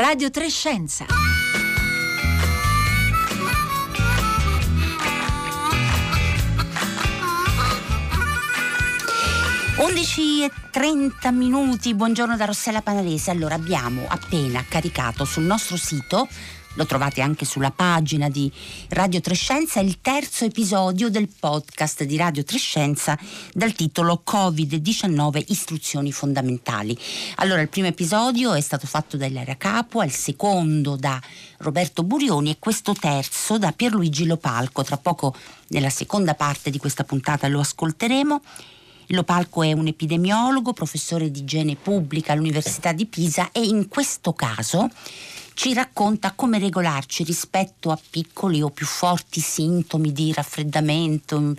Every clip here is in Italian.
Radio Trescenza. Undici e 30 minuti, buongiorno da Rossella Panarese. Allora abbiamo appena caricato sul nostro sito lo trovate anche sulla pagina di Radio Trescenza, il terzo episodio del podcast di Radio Trescenza dal titolo Covid-19 istruzioni fondamentali. Allora, il primo episodio è stato fatto da Ilaria Capua, il secondo da Roberto Burioni e questo terzo da Pierluigi Lopalco. Tra poco nella seconda parte di questa puntata lo ascolteremo. Lopalco è un epidemiologo, professore di igiene pubblica all'Università di Pisa e in questo caso ci racconta come regolarci rispetto a piccoli o più forti sintomi di raffreddamento mm,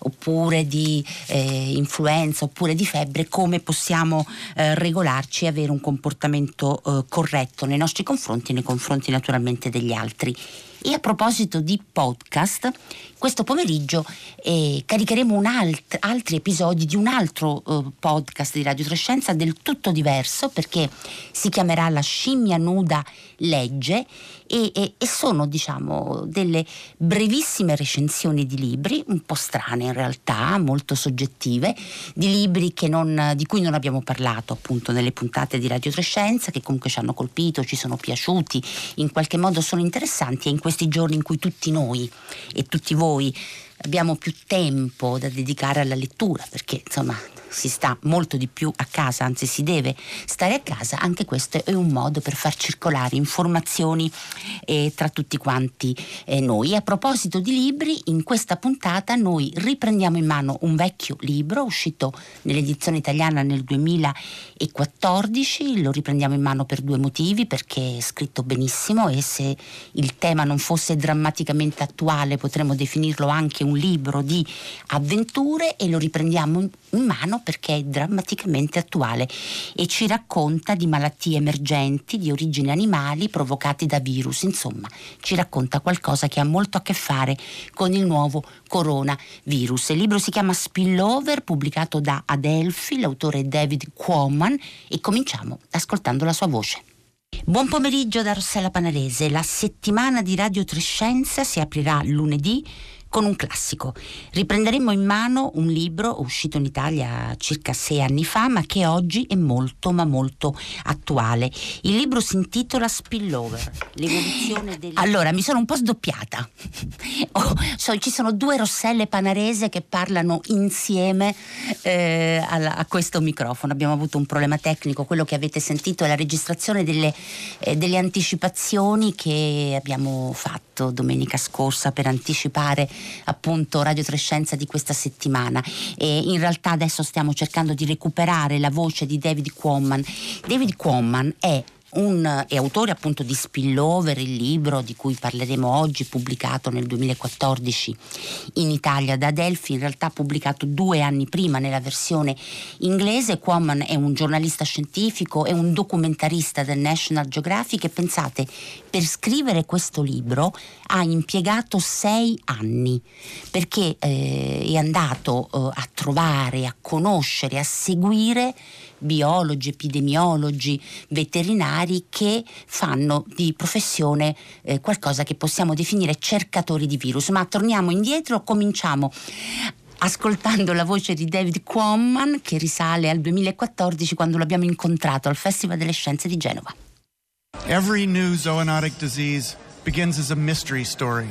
oppure di eh, influenza oppure di febbre, come possiamo eh, regolarci e avere un comportamento eh, corretto nei nostri confronti e nei confronti naturalmente degli altri. E a proposito di podcast, questo pomeriggio eh, caricheremo alt- altri episodi di un altro eh, podcast di Radio Trescenza del tutto diverso perché si chiamerà La scimmia nuda legge e, e, e, sono diciamo delle brevissime recensioni di libri, un po' strane in realtà, molto soggettive, di libri non, di cui non abbiamo parlato appunto nelle puntate di Radio Trescenza, che comunque ci hanno colpito, ci sono piaciuti, in qualche modo sono interessanti e in questi giorni in cui tutti noi e tutti voi abbiamo più tempo da dedicare alla lettura, perché insomma si sta molto di più a casa, anzi si deve stare a casa, anche questo è un modo per far circolare informazioni eh, tra tutti quanti eh, noi. A proposito di libri, in questa puntata noi riprendiamo in mano un vecchio libro uscito nell'edizione italiana nel 2014, lo riprendiamo in mano per due motivi, perché è scritto benissimo e se il tema non fosse drammaticamente attuale potremmo definirlo anche un libro di avventure e lo riprendiamo in mano perché è drammaticamente attuale e ci racconta di malattie emergenti di origine animali provocate da virus, insomma ci racconta qualcosa che ha molto a che fare con il nuovo coronavirus. Il libro si chiama Spillover, pubblicato da Adelphi, l'autore è David Quamman e cominciamo ascoltando la sua voce. Buon pomeriggio da Rossella Panarese. La settimana di Radio Trescenza si aprirà lunedì con un classico. Riprenderemo in mano un libro uscito in Italia circa sei anni fa, ma che oggi è molto ma molto attuale. Il libro si intitola Spillover, l'evoluzione del... Allora, mi sono un po' sdoppiata. oh, so, ci sono due rosselle panarese che parlano insieme eh, a, a, questo microfono. Abbiamo avuto un problema tecnico, quello che avete sentito è la registrazione delle, eh, delle anticipazioni che abbiamo fatto domenica scorsa per anticipare appunto Radio Trescenza di questa settimana e in realtà adesso stiamo cercando di recuperare la voce di David Quamman. David Quamman è un, è autore appunto di Spillover, il libro di cui parleremo oggi, pubblicato nel 2014 in Italia da Delphi, in realtà pubblicato due anni prima nella versione inglese. Quamman è un giornalista scientifico, è un documentarista del National Geographic e pensate, per scrivere questo libro ha impiegato sei anni perché eh, è andato eh, a trovare, a conoscere, a seguire biologi, epidemiologi, veterinari che fanno di professione eh, qualcosa che possiamo definire cercatori di virus. Ma torniamo indietro, cominciamo ascoltando la voce di David Quamman che risale al 2014 quando l'abbiamo incontrato al Festival delle Scienze di Genova. Every new zoonotic disease begins as a mystery story.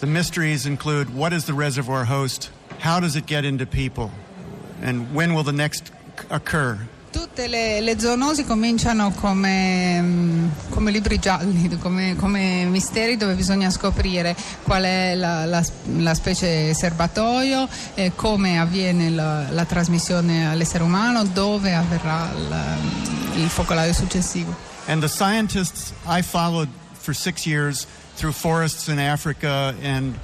The mysteries include what is the reservoir host, how does it get into people, and when will the next occur. Tutte le, le, zoonosi cominciano come, mm, come libri gialli, come, come, misteri dove bisogna scoprire qual è la, la, la specie serbatoio, eh, come avviene la, la, trasmissione all'essere umano, dove avverrà il focolaio successivo. And the scientists I followed for six years through forests in Africa and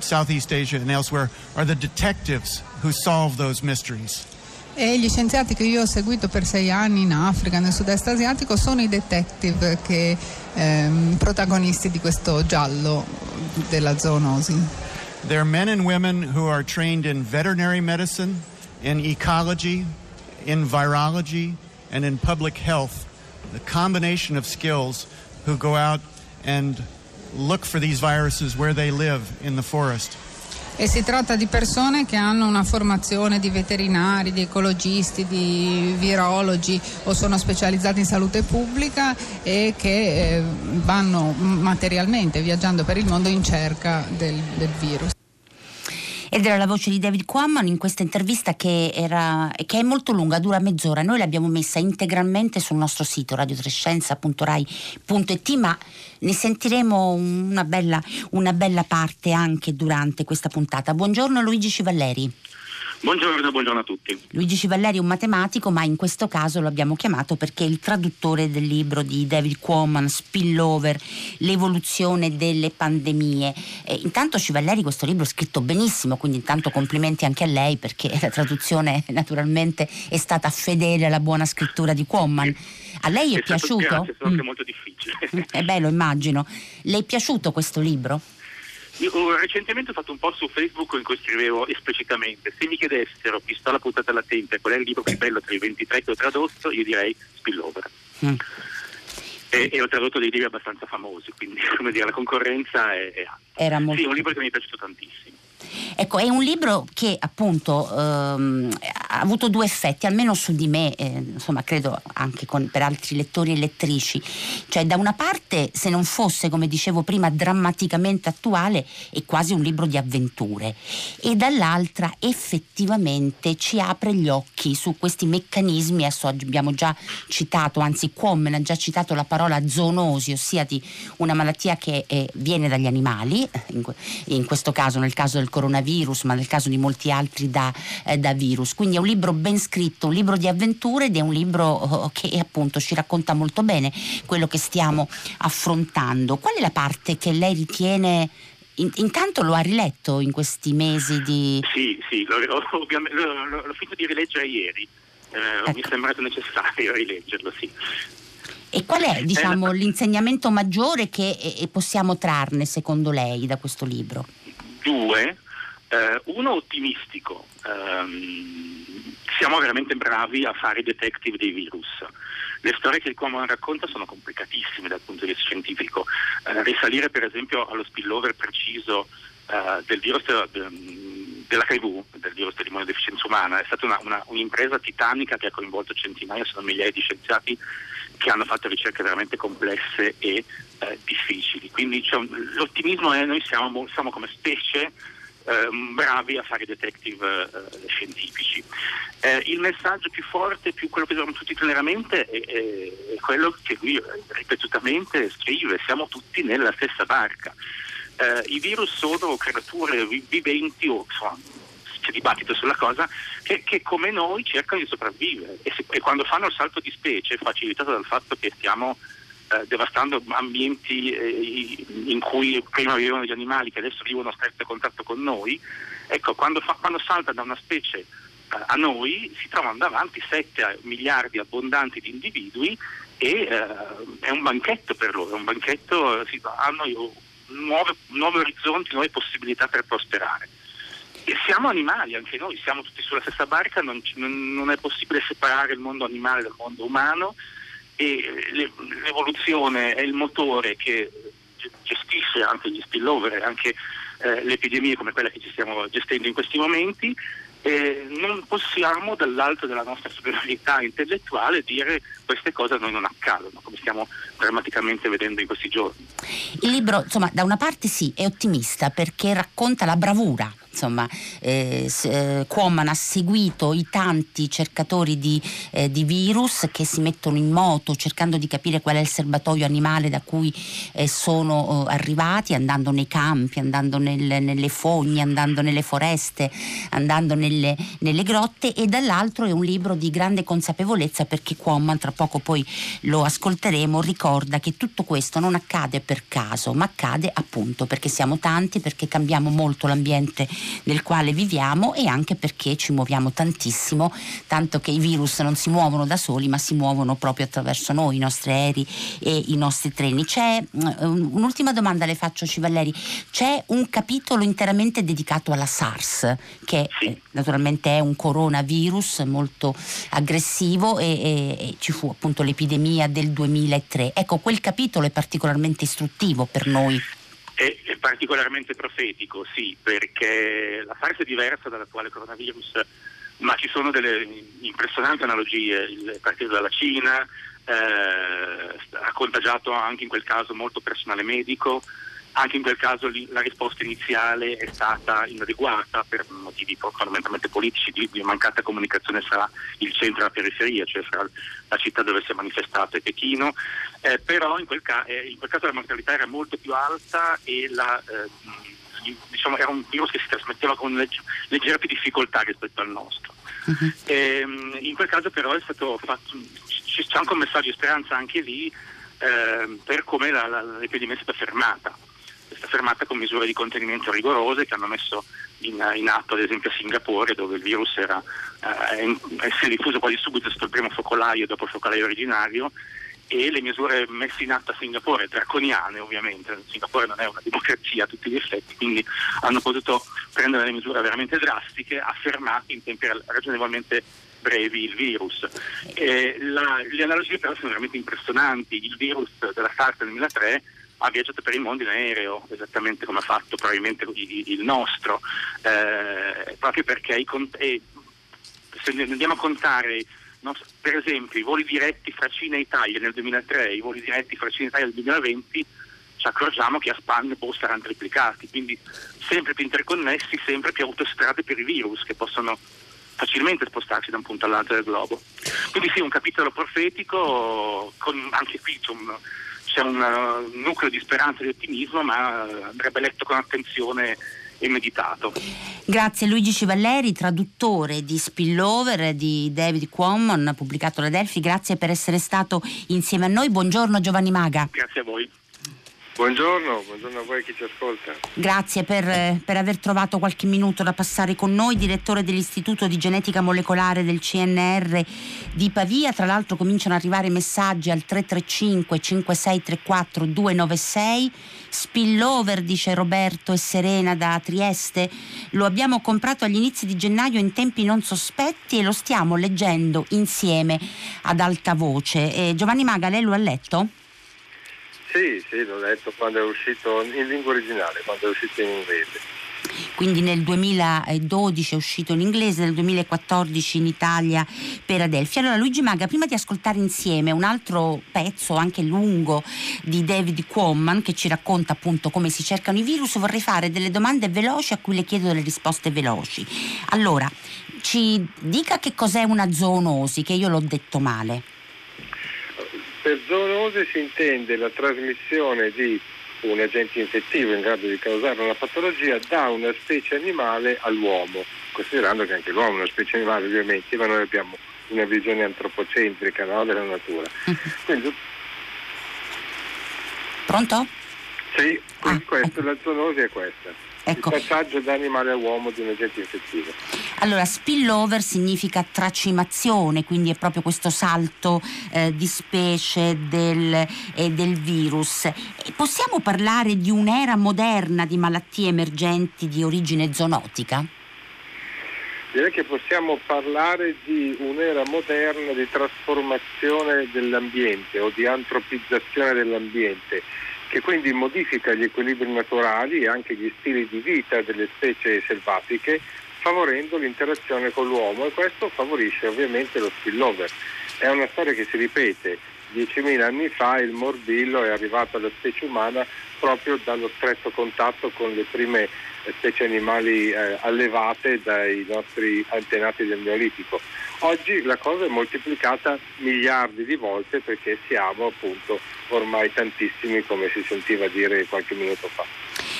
Southeast Asia and elsewhere are the detectives who solve those mysteries. E gli scienziati che io ho seguito per sei anni in Africa, nel sud-est asiatico, sono i detective che, ehm, protagonisti di questo giallo della zoonosi. They're men and women who are trained in veterinary medicine, in ecology, in virology and in public health the combination of skills who go out and look for these viruses where they live in the forest. E si tratta di persone che hanno una formazione di veterinari, di ecologisti, di virologi o sono specializzati in salute pubblica e che eh, vanno materialmente viaggiando per il mondo in cerca del, del virus. Ed era la voce di David Quamman in questa intervista che, era, che, è molto lunga, dura mezz'ora. Noi l'abbiamo messa integralmente sul nostro sito radiotrescienza.rai.it, ma ne sentiremo una bella, una bella parte anche durante questa puntata. Buongiorno Luigi Civalleri. Buongiorno, buongiorno, a tutti. Luigi Civalleri è un matematico, ma in questo caso lo abbiamo chiamato perché è il traduttore del libro di David Quamman, Spillover, l'evoluzione delle pandemie. E intanto Civalleri questo libro è scritto benissimo, quindi intanto complimenti anche a lei perché la traduzione naturalmente è stata fedele alla buona scrittura di Quamman. A lei è, è piaciuto? Grazie, è stato mm. molto difficile. È bello, immagino. Le è piaciuto questo libro? Io recentemente ho fatto un post su Facebook in cui scrivevo esplicitamente se mi chiedessero pistola puntata alla tempia qual è il libro più bello tra i 23 che ho tradotto io direi Spillover mm. e, e, ho tradotto dei libri abbastanza famosi quindi come dire la concorrenza è, è alta. Era molto... sì, è un libro che mi è piaciuto tantissimo. Ecco, è un libro che appunto ehm, ha avuto due effetti, almeno su di me, eh, insomma credo anche con, per altri lettori e lettrici. Cioè da una parte, se non fosse, come dicevo prima, drammaticamente attuale, è quasi un libro di avventure e dall'altra effettivamente ci apre gli occhi su questi meccanismi, adesso abbiamo già citato, anzi Quammen ha già citato la parola zoonosi, ossia di una malattia che eh, viene dagli animali, in, in questo caso nel caso del coronavirus, ma nel caso di molti altri da, eh, da virus. Quindi un libro ben scritto, un libro di avventure ed è un libro oh, che appunto ci racconta molto bene quello che stiamo affrontando. Qual è la parte che lei ritiene intanto lo ha riletto in questi mesi di... Sì, sì, l'ho, ovviamente, l'ho, l'ho finito di rileggere ieri, eh, ecco. mi è sembrato necessario rileggerlo, sì. E qual è diciamo, eh, l'insegnamento maggiore che eh, possiamo trarne secondo lei da questo libro? Due, eh, uno ottimistico, um, siamo veramente bravi a fare i detective dei virus. Le storie che il Cuomo racconta sono complicatissime dal punto di vista scientifico. Eh, risalire per esempio allo spillover preciso eh, del virus de, dell'HIV, del virus dell'immunodeficienza umana, è stata una, una, un'impresa titanica che ha coinvolto centinaia, se non migliaia di scienziati che hanno fatto ricerche veramente complesse e eh, difficili. Quindi cioè, l'ottimismo è noi siamo, siamo come specie eh, bravi a fare detective eh, scientifici. Eh, il messaggio più forte, più quello che dobbiamo tutti tenere a mente, è, è, quello che lui ripetutamente scrive, siamo tutti nella stessa barca. Eh, I virus sono creature viventi o insomma, c'è dibattito sulla cosa, che, che, come noi cercano di sopravvivere e, se, e quando fanno il salto di specie, facilitato dal fatto che stiamo eh, devastando ambienti eh, in cui prima vivevano gli animali che adesso vivono a stretto contatto con noi, ecco, quando, fa, quando salta da una specie eh, a noi si trovano davanti 7 miliardi abbondanti di individui e eh, è un banchetto per loro, un banchetto, sì, hanno nuove, nuovi orizzonti, nuove possibilità per prosperare. E siamo animali anche noi, siamo tutti sulla stessa barca, non, non è possibile separare il mondo animale dal mondo umano, e l'evoluzione è il motore che gestisce anche gli spillover e anche eh, le epidemie come quella che ci stiamo gestendo in questi momenti eh, non possiamo dall'alto della nostra superiorità intellettuale dire queste cose a noi non accadono, come stiamo drammaticamente vedendo in questi giorni. Il libro, insomma, da una parte sì, è ottimista perché racconta la bravura insomma, eh, eh, Quoman ha seguito i tanti cercatori di, eh, di, virus che si mettono in moto cercando di capire qual è il serbatoio animale da cui eh, sono eh, arrivati, andando nei campi, andando nel, nelle fogne, andando nelle foreste, andando nelle, nelle, grotte. E dall'altro è un libro di grande consapevolezza perché Quoman, tra poco poi lo ascolteremo, ricorda che tutto questo non accade per caso, ma accade appunto perché siamo tanti, perché cambiamo molto l'ambiente nel quale viviamo e anche perché ci muoviamo tantissimo, tanto che i virus non si muovono da soli ma si muovono proprio attraverso noi, i nostri aerei e i nostri treni. C'è mm, un'ultima domanda le faccio Civalleri, c'è un capitolo interamente dedicato alla SARS che eh, naturalmente è un coronavirus molto aggressivo e, e, e ci fu appunto l'epidemia del 2003. Ecco, quel capitolo è particolarmente istruttivo per noi. Particolarmente profetico, sì, perché la SARS è diversa dall'attuale coronavirus, ma ci sono delle impressionanti analogie, il partito dalla Cina, eh, ha contagiato anche in quel caso molto personale medico, anche in quel caso la risposta iniziale è stata inadeguata per motivi fondamentalmente politici di, di, mancata comunicazione fra il centro e la periferia, cioè fra la città dove si è manifestato e Pechino, eh, però in quel, ca- eh, in quel, caso la mortalità era molto più alta e la, eh, diciamo, era un virus che si trasmetteva con legge- leggera più difficoltà rispetto al nostro. Uh-huh. E, in quel caso però è stato fatto, c'è anche un messaggio di speranza anche lì ehm, per come la, la, l'epidemia è stata fermata questa fermata con misure di contenimento rigorose che hanno messo in, in atto ad esempio a Singapore dove il virus era, eh, si è diffuso quasi subito, è stato il primo focolaio dopo il focolaio originario e le misure messe in atto a Singapore, draconiane ovviamente, Singapore non è una democrazia a tutti gli effetti, quindi hanno potuto prendere delle misure veramente drastiche, affermate in tempi ragionevolmente brevi il virus. La, le analogie però sono veramente impressionanti, il virus della SARS nel 2003 ha viaggiato per il mondo in aereo, esattamente come ha fatto probabilmente il nostro, eh, proprio perché i, eh, se andiamo a contare no, per esempio i voli diretti fra Cina e Italia nel 2003 e i voli diretti fra Cina e Italia nel 2020, ci accorgiamo che a spanne poi saranno triplicati, quindi sempre più interconnessi, sempre più autostrade per i virus che possono facilmente spostarsi da un punto all'altro del globo. Quindi sì, un capitolo profetico, con anche qui c'è un, c'è un uh, nucleo di speranza e di ottimismo, ma andrebbe letto con attenzione e meditato. Grazie Luigi Civalleri, traduttore di Spillover di David Quamon, pubblicato da Delphi. Grazie per essere stato insieme a noi. Buongiorno Giovanni Maga. Grazie a voi. Buongiorno, buongiorno a voi chi ci ascolta. Grazie per, eh, per, aver trovato qualche minuto da passare con noi, direttore dell'Istituto di Genetica Molecolare del CNR di Pavia. Tra l'altro cominciano ad arrivare messaggi al 335 5634 296. Spillover, dice Roberto e Serena da Trieste. Lo abbiamo comprato agli inizi di gennaio in tempi non sospetti e lo stiamo leggendo insieme ad alta voce. Eh, Giovanni Maga, lei lo ha letto? Sì, sì, l'ho letto quando è uscito in lingua originale, quando è uscito in inglese. Quindi nel 2012 è uscito in inglese, nel 2014 in Italia per Adelphi. Allora Luigi Maga, prima di ascoltare insieme un altro pezzo anche lungo di David Quamman che ci racconta appunto come si cercano i virus, vorrei fare delle domande veloci a cui le chiedo delle risposte veloci. Allora, ci dica che cos'è una zoonosi, che io l'ho detto male. Per zoonose si intende la trasmissione di un agente infettivo in grado di causare una patologia da una specie animale all'uomo, considerando che anche l'uomo è una specie animale ovviamente, ma noi abbiamo una visione antropocentrica no, della natura. Quindi... Pronto? Sì, ah, questo, ecco. la zoonosi è questa. Ecco. Il passaggio da animale a uomo di agente infettivo. Allora, spillover significa tracimazione, quindi è proprio questo salto eh, di specie del, eh, del virus. E possiamo parlare di un'era moderna di malattie emergenti di origine zoonotica? Direi che possiamo parlare di un'era moderna di trasformazione dell'ambiente o di antropizzazione dell'ambiente che quindi modifica gli equilibri naturali e anche gli stili di vita delle specie selvatiche, favorendo l'interazione con l'uomo e questo favorisce ovviamente lo spillover. È una storia che si ripete. 10.000 anni fa il morbillo è arrivato alla specie umana proprio dallo stretto contatto con le prime specie animali eh, allevate dai nostri antenati del Neolitico. Oggi la cosa è moltiplicata miliardi di volte perché siamo appunto ormai tantissimi come si sentiva dire qualche minuto fa.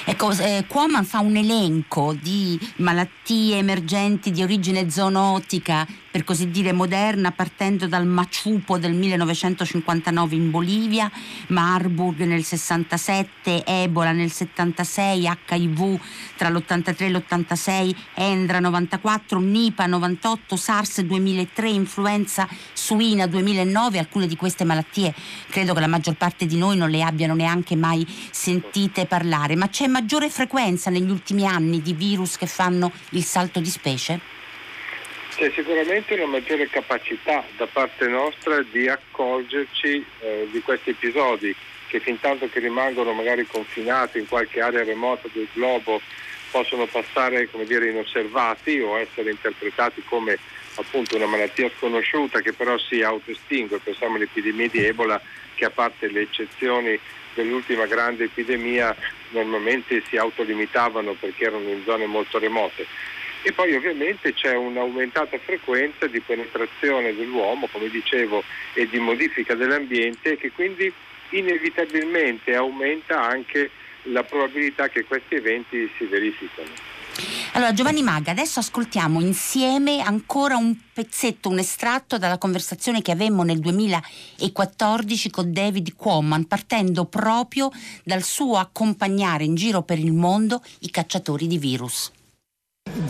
Ecco, eh, Quoman fa un elenco di malattie emergenti di origine zoonotica per così dire moderna, partendo dal Machupo del 1959 in Bolivia, Marburg nel 67, Ebola nel 76, HIV tra l'83 e l'86, Endra 94, Nipa 98, SARS 2003, influenza suina 2009, alcune di queste malattie credo che la maggior parte di noi non le abbiano neanche mai sentite parlare, ma c'è maggiore frequenza negli ultimi anni di virus che fanno il salto di specie? C'è sicuramente una maggiore capacità da parte nostra di accorgerci eh, di questi episodi che fin tanto che rimangono magari confinati in qualche area remota del globo possono passare dire, inosservati o essere interpretati come appunto una malattia sconosciuta che però si autoestingue, pensiamo all'epidemia di Ebola che a parte le eccezioni dell'ultima grande epidemia normalmente si autolimitavano perché erano in zone molto remote. E poi ovviamente c'è un'aumentata frequenza di penetrazione dell'uomo, come dicevo, e di modifica dell'ambiente che quindi inevitabilmente aumenta anche la probabilità che questi eventi si verificano. Allora Giovanni Maga, adesso ascoltiamo insieme ancora un pezzetto, un estratto dalla conversazione che avemmo nel 2014 con David Quamman, partendo proprio dal suo accompagnare in giro per il mondo i cacciatori di virus.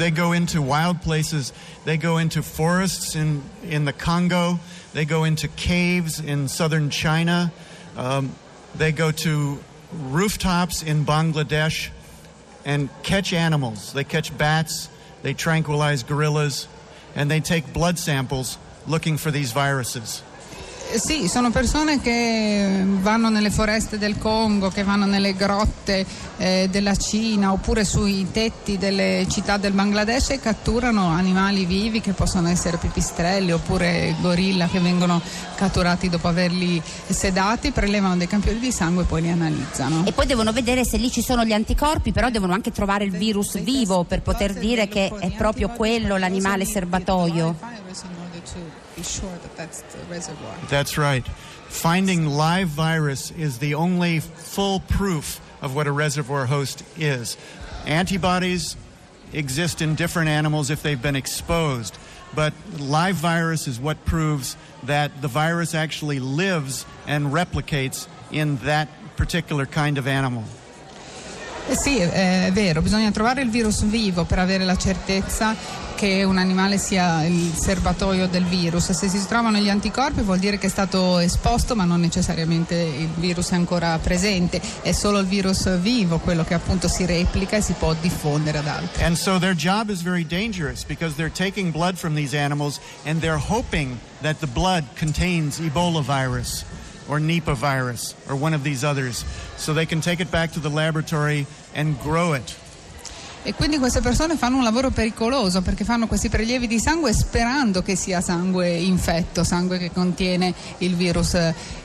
They go into wild places, they go into forests in, in the Congo, they go into caves in southern China, um, they go to rooftops in Bangladesh and catch animals. They catch bats, they tranquilize gorillas, and they take blood samples looking for these viruses. Sì, sono persone che vanno nelle foreste del Congo, che vanno nelle grotte eh, della Cina oppure sui tetti delle città del Bangladesh e catturano animali vivi che possono essere pipistrelli oppure gorilla che vengono catturati dopo averli sedati, prelevano dei campioni di sangue e poi li analizzano. E poi devono vedere se lì ci sono gli anticorpi, però devono anche trovare il virus vivo per poter dire che è proprio quello l'animale serbatoio. Be sure that that's the reservoir. That's right. Finding live virus is the only full proof of what a reservoir host is. Antibodies exist in different animals if they've been exposed, but live virus is what proves that the virus actually lives and replicates in that particular kind of animal. Eh sì, è vero, bisogna trovare il virus vivo per avere la certezza che un animale sia il serbatoio del virus. Se si trovano gli anticorpi vuol dire che è stato esposto ma non necessariamente il virus è ancora presente, è solo il virus vivo quello che appunto si replica e si può diffondere ad altri. And so their job is very dangerous because they're taking blood from these animals and they're hoping that the blood contains Ebola virus or Nipah virus or one of these others so they can take it back to the laboratory and grow it. E quindi queste persone fanno un lavoro pericoloso perché fanno questi prelievi di sangue sperando che sia sangue infetto, sangue che contiene il virus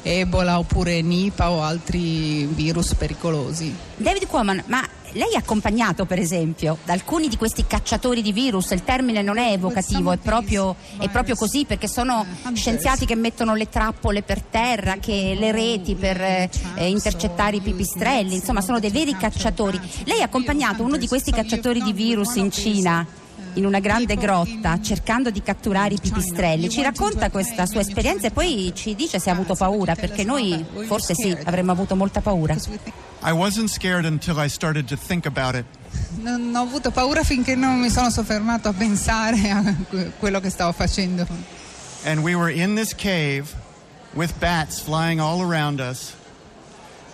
Ebola oppure Nipah o altri virus pericolosi. David Quamman, ma lei è accompagnato, per esempio, da alcuni di questi cacciatori di virus, il termine non è evocativo, è proprio, è proprio così perché sono scienziati che mettono le trappole per terra, che le reti per eh, intercettare i pipistrelli, insomma sono dei veri cacciatori. Lei ha accompagnato uno di questi cacciatori di virus in Cina in una grande grotta cercando di catturare i pipistrelli. Ci racconta questa sua esperienza e poi ci dice se ha avuto paura, perché noi forse sì, avremmo avuto molta paura. I wasn't scared until I started to think about it. Non ho avuto paura finché non mi sono soffermato a pensare a quello che stavo facendo. And we were in this cave with bats flying all around us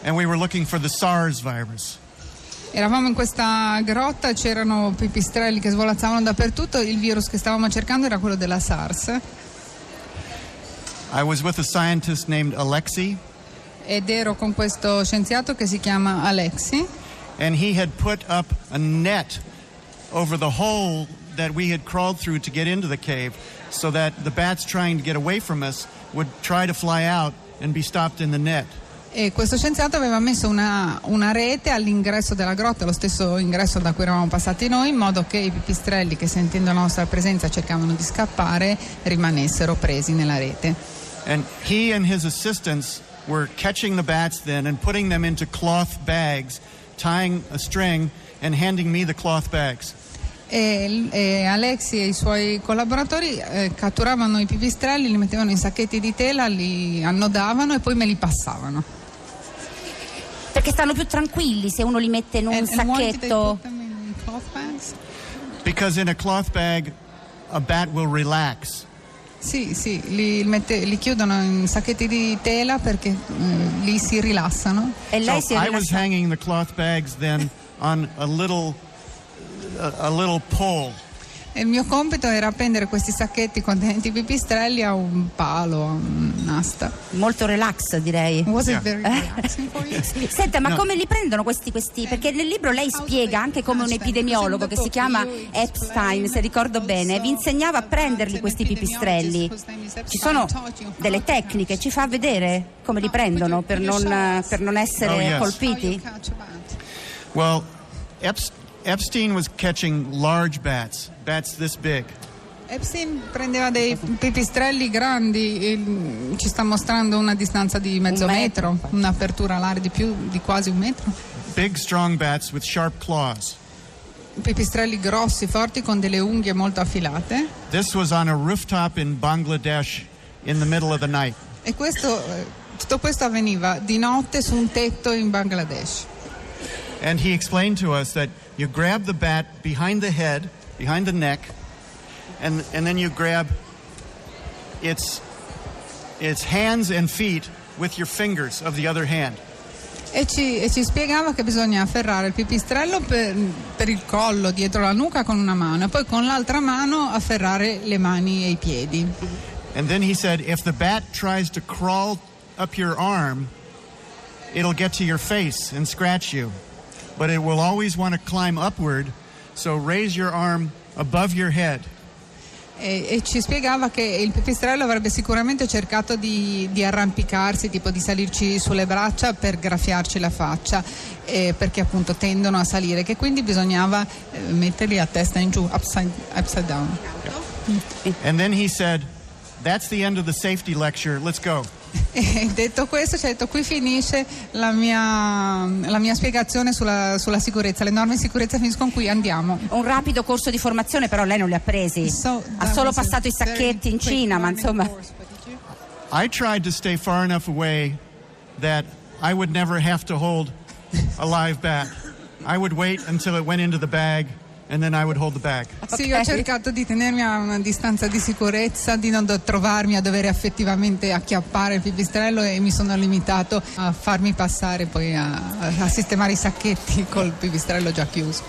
and we were looking for the SARS virus. Eravamo in questa grotta, c'erano pipistrelli che svolazzavano dappertutto, il virus che stavamo cercando era quello della SARS. I was with a scientist named Alexei ed ero con questo scienziato che si chiama Alexi. And he had put up a net over the hole that we had crawled through to get into the cave so that the bats trying to get away from us would try to fly out and be stopped in the net. E questo scienziato aveva messo una, una, rete all'ingresso della grotta, lo stesso ingresso da cui eravamo passati noi, in modo che i pipistrelli che sentendo la nostra presenza cercavano di scappare rimanessero presi nella rete. And he and his assistants were catching the bats then and putting them into cloth bags, tying a string and handing me the cloth bags. e, e Alexi e i suoi collaboratori eh, catturavano i pipistrelli, li mettevano in sacchetti di tela, li annodavano e poi me li passavano. Perché stanno più tranquilli se uno li mette in un And- sacchetto. them in? Because a cloth bag, a bat will relax. Sì, sì, li, mette- li chiudono in sacchetti di tela perché mm, lì si rilassano. E lei so si è I was rilassata. hanging the cloth bags then on a little, a, a little pole. E il mio compito era appendere questi sacchetti contenenti i pipistrelli a un palo, a un'asta. Molto relax direi. Was Yeah. it very you? Senta, ma No. come li prendono questi, questi? Perché nel libro lei spiega anche come un epidemiologo che si chiama Epstein, se ricordo bene, vi insegnava a prenderli questi pipistrelli. Ci sono delle tecniche, ci fa vedere come li prendono per non, per non essere Oh, yes. colpiti? Well, Epst- Epstein was catching large bats, bats this big. Epstein prendeva dei pipistrelli grandi, e ci sta mostrando una distanza di mezzo Un metro, metro. un'apertura all'aria di più di quasi un metro. Big, strong bats with sharp claws. Pipistrelli grossi, forti, con delle unghie molto affilate. This was on a rooftop in Bangladesh in the middle of the night. E questo, eh, tutto questo avveniva di notte su un tetto in Bangladesh. And he explained to us that you grab the bat behind the head, behind the neck, and, and then you grab its, its hands and feet with your fingers of the other hand. E ci, e ci spiegava che bisogna afferrare il pipistrello per, per il collo, dietro la nuca con una mano e poi con l'altra mano afferrare le mani e i piedi. And then he said, if the bat tries to crawl up your arm, it'll get to your face and scratch you. But it will always want to climb upward, so raise your arm above your head. E, e ci spiegava che il pipistrello avrebbe sicuramente cercato di, di arrampicarsi, tipo di salirci sulle braccia per graffiarci la faccia, eh, perché appunto tendono a salire, che quindi bisognava eh, metterli a testa in giù, upside, upside down. And then he said, That's the end of the safety lecture. Let's go. E detto questo, ci ha detto qui finisce la mia, la mia spiegazione sulla, sulla sicurezza, le norme di sicurezza finiscono qui, andiamo. Un rapido corso di formazione, però lei non li ha presi. So, ha solo passato i sacchetti in Cina, ma insomma. course? I tried to stay far enough away that I would never have to hold a live bat. I would wait until it went into the bag, and then I would hold the bag. Sì, io ho cercato di tenermi a una distanza di sicurezza, di non trovarmi a dover effettivamente acchiappare il pipistrello e mi sono limitato a farmi passare poi a, a sistemare i sacchetti col pipistrello già chiuso.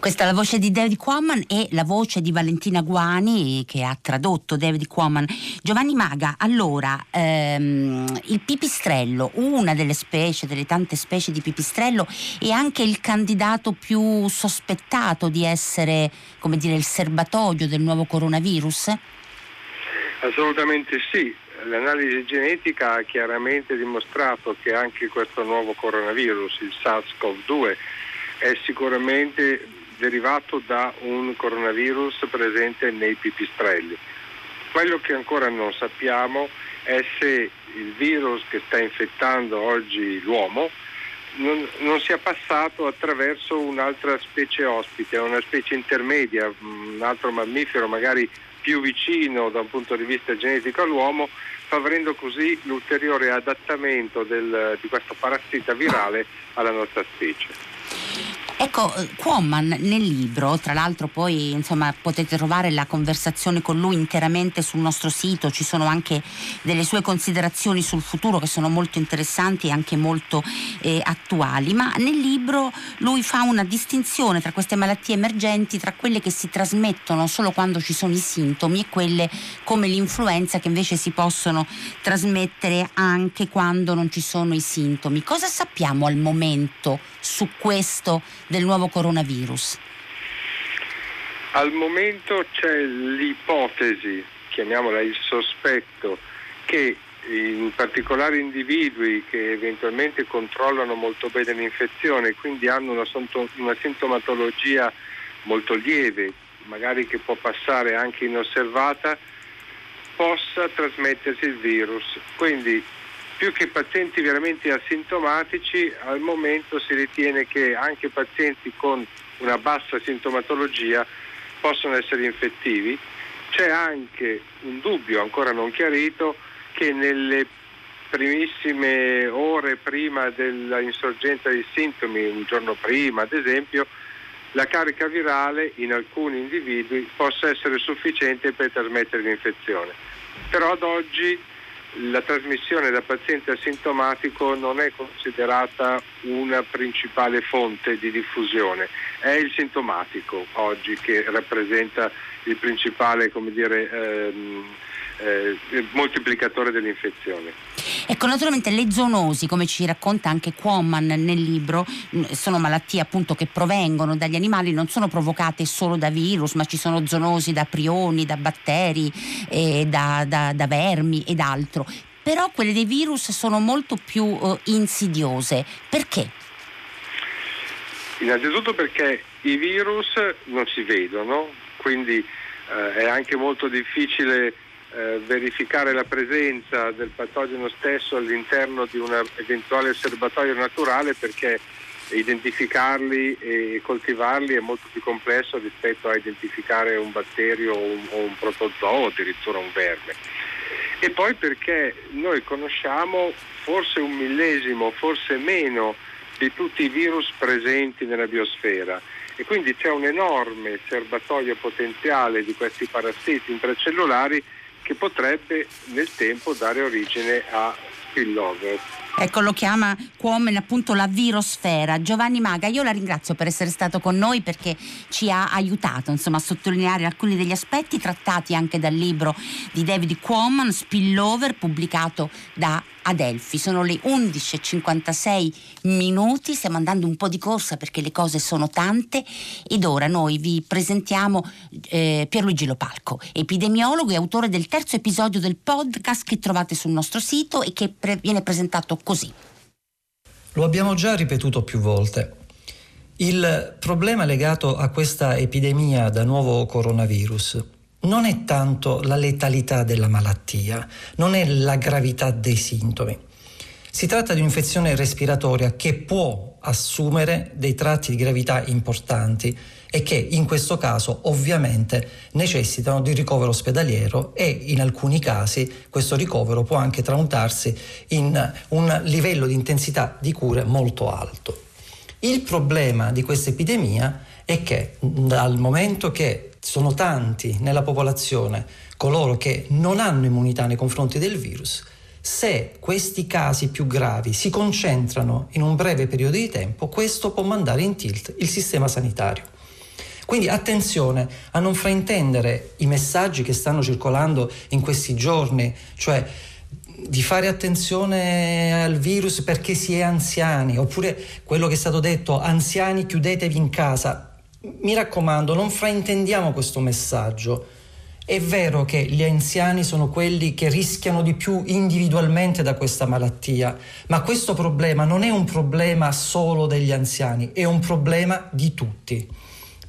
Questa è la voce di David Quamman e la voce di Valentina Guani che ha tradotto David Quamman. Giovanni Maga, allora, ehm, il pipistrello, una delle specie, delle tante specie di pipistrello, è anche il candidato più sospettato di essere, come dire, il serbatoio del nuovo coronavirus? Assolutamente sì. L'analisi genetica ha chiaramente dimostrato che anche questo nuovo coronavirus, il SARS-CoV-2, è sicuramente derivato da un coronavirus presente nei pipistrelli. Quello che ancora non sappiamo è se il virus che sta infettando oggi l'uomo non, non sia passato attraverso un'altra specie ospite, una specie intermedia, un altro mammifero magari più vicino da un punto di vista genetico all'uomo, favorendo così l'ulteriore adattamento del- di questo parassita virale alla nostra specie. Ecco, eh, Quamman nel libro, tra l'altro poi insomma potete trovare la conversazione con lui interamente sul nostro sito, ci sono anche delle sue considerazioni sul futuro che sono molto interessanti e anche molto eh, attuali, ma nel libro lui fa una distinzione tra queste malattie emergenti, tra quelle che si trasmettono solo quando ci sono i sintomi e quelle come l'influenza che invece si possono trasmettere anche quando non ci sono i sintomi. Cosa sappiamo al momento su questo del nuovo coronavirus? Al momento c'è l'ipotesi, chiamiamola il sospetto, che in particolari individui che eventualmente controllano molto bene l'infezione, quindi hanno una, una sintomatologia molto lieve, magari che può passare anche inosservata, possa trasmettersi il virus. Quindi più che pazienti veramente asintomatici, al momento si ritiene che anche pazienti con una bassa sintomatologia possono essere infettivi. C'è anche un dubbio ancora non chiarito che nelle primissime ore prima dell'insorgenza dei sintomi, un giorno prima ad esempio, la carica virale in alcuni individui possa essere sufficiente per trasmettere l'infezione. Però ad oggi la trasmissione da paziente asintomatico non è considerata una principale fonte di diffusione, è il sintomatico oggi che rappresenta il principale dire, ehm, eh, moltiplicatore dell'infezione. Ecco, naturalmente le zoonosi, come ci racconta anche Quamman nel libro, sono malattie appunto che provengono dagli animali, non sono provocate solo da virus, ma ci sono zoonosi da prioni, da batteri, eh, da, da, da vermi ed altro. Però quelle dei virus sono molto più uh, insidiose. Perché? Innanzitutto perché i virus non si vedono, quindi eh, è anche molto difficile eh, verificare la presenza del patogeno stesso all'interno di un eventuale serbatoio naturale perché identificarli e coltivarli è molto più complesso rispetto a identificare un batterio o un, o un protozoo o addirittura un verme. E poi perché noi conosciamo forse un millesimo, forse meno, di tutti i virus presenti nella biosfera e quindi c'è un enorme serbatoio potenziale di questi parassiti intracellulari che potrebbe nel tempo dare origine a spillover. Ecco, lo chiama Quomen appunto la virosfera. Giovanni Maga, io la ringrazio per essere stato con noi perché ci ha aiutato insomma, a sottolineare alcuni degli aspetti trattati anche dal libro di David Quammen, Spillover, pubblicato da Adelphi. Sono le 11.56 minuti, stiamo andando un po' di corsa perché le cose sono tante ed ora noi vi presentiamo eh, Pierluigi Lopalco, epidemiologo e autore del terzo episodio del podcast che trovate sul nostro sito e che pre- viene presentato così. Lo abbiamo già ripetuto più volte. Il problema legato a questa epidemia da nuovo coronavirus non è tanto la letalità della malattia, non è la gravità dei sintomi. Si tratta di un'infezione respiratoria che può assumere dei tratti di gravità importanti e che in questo caso ovviamente necessitano di ricovero ospedaliero e in alcuni casi questo ricovero può anche tramutarsi in un livello di intensità di cure molto alto. Il problema di questa epidemia è che dal momento che sono tanti nella popolazione coloro che non hanno immunità nei confronti del virus, se questi casi più gravi si concentrano in un breve periodo di tempo, questo può mandare in tilt il sistema sanitario. Quindi attenzione a non fraintendere i messaggi che stanno circolando in questi giorni, cioè di fare attenzione al virus perché si è anziani, oppure quello che è stato detto, anziani chiudetevi in casa. Mi raccomando, non fraintendiamo questo messaggio. È vero che gli anziani sono quelli che rischiano di più individualmente da questa malattia, ma questo problema non è un problema solo degli anziani, è un problema di tutti.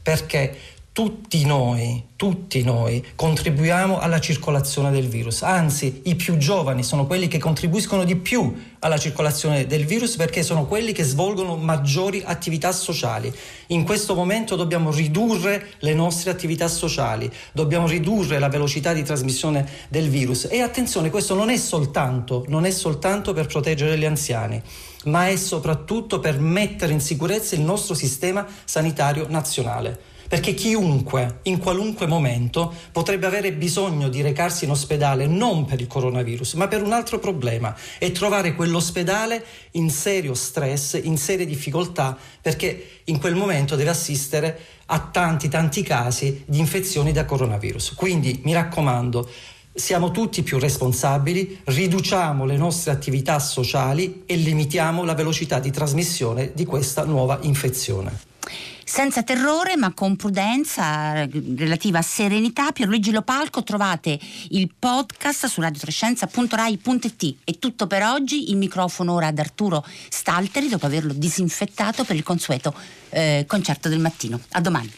Perché tutti noi, tutti noi contribuiamo alla circolazione del virus, anzi i più giovani sono quelli che contribuiscono di più alla circolazione del virus perché sono quelli che svolgono maggiori attività sociali. In questo momento dobbiamo ridurre le nostre attività sociali, dobbiamo ridurre la velocità di trasmissione del virus. E attenzione, questo non è soltanto, non è soltanto per proteggere gli anziani ma è soprattutto per mettere in sicurezza il nostro sistema sanitario nazionale perché chiunque, in qualunque momento, potrebbe avere bisogno di recarsi in ospedale non per il coronavirus, ma per un altro problema e trovare quell'ospedale in serio stress, in serie difficoltà, perché in quel momento deve assistere a tanti, tanti casi di infezioni da coronavirus. Quindi mi raccomando, siamo tutti più responsabili, riduciamo le nostre attività sociali e limitiamo la velocità di trasmissione di questa nuova infezione. Senza terrore ma con prudenza, relativa serenità, Pierluigi Lopalco trovate il podcast su radiotrescienza.rai.it. È tutto per oggi, il microfono ora ad Arturo Stalteri dopo averlo disinfettato per il consueto eh, concerto del mattino. A domani.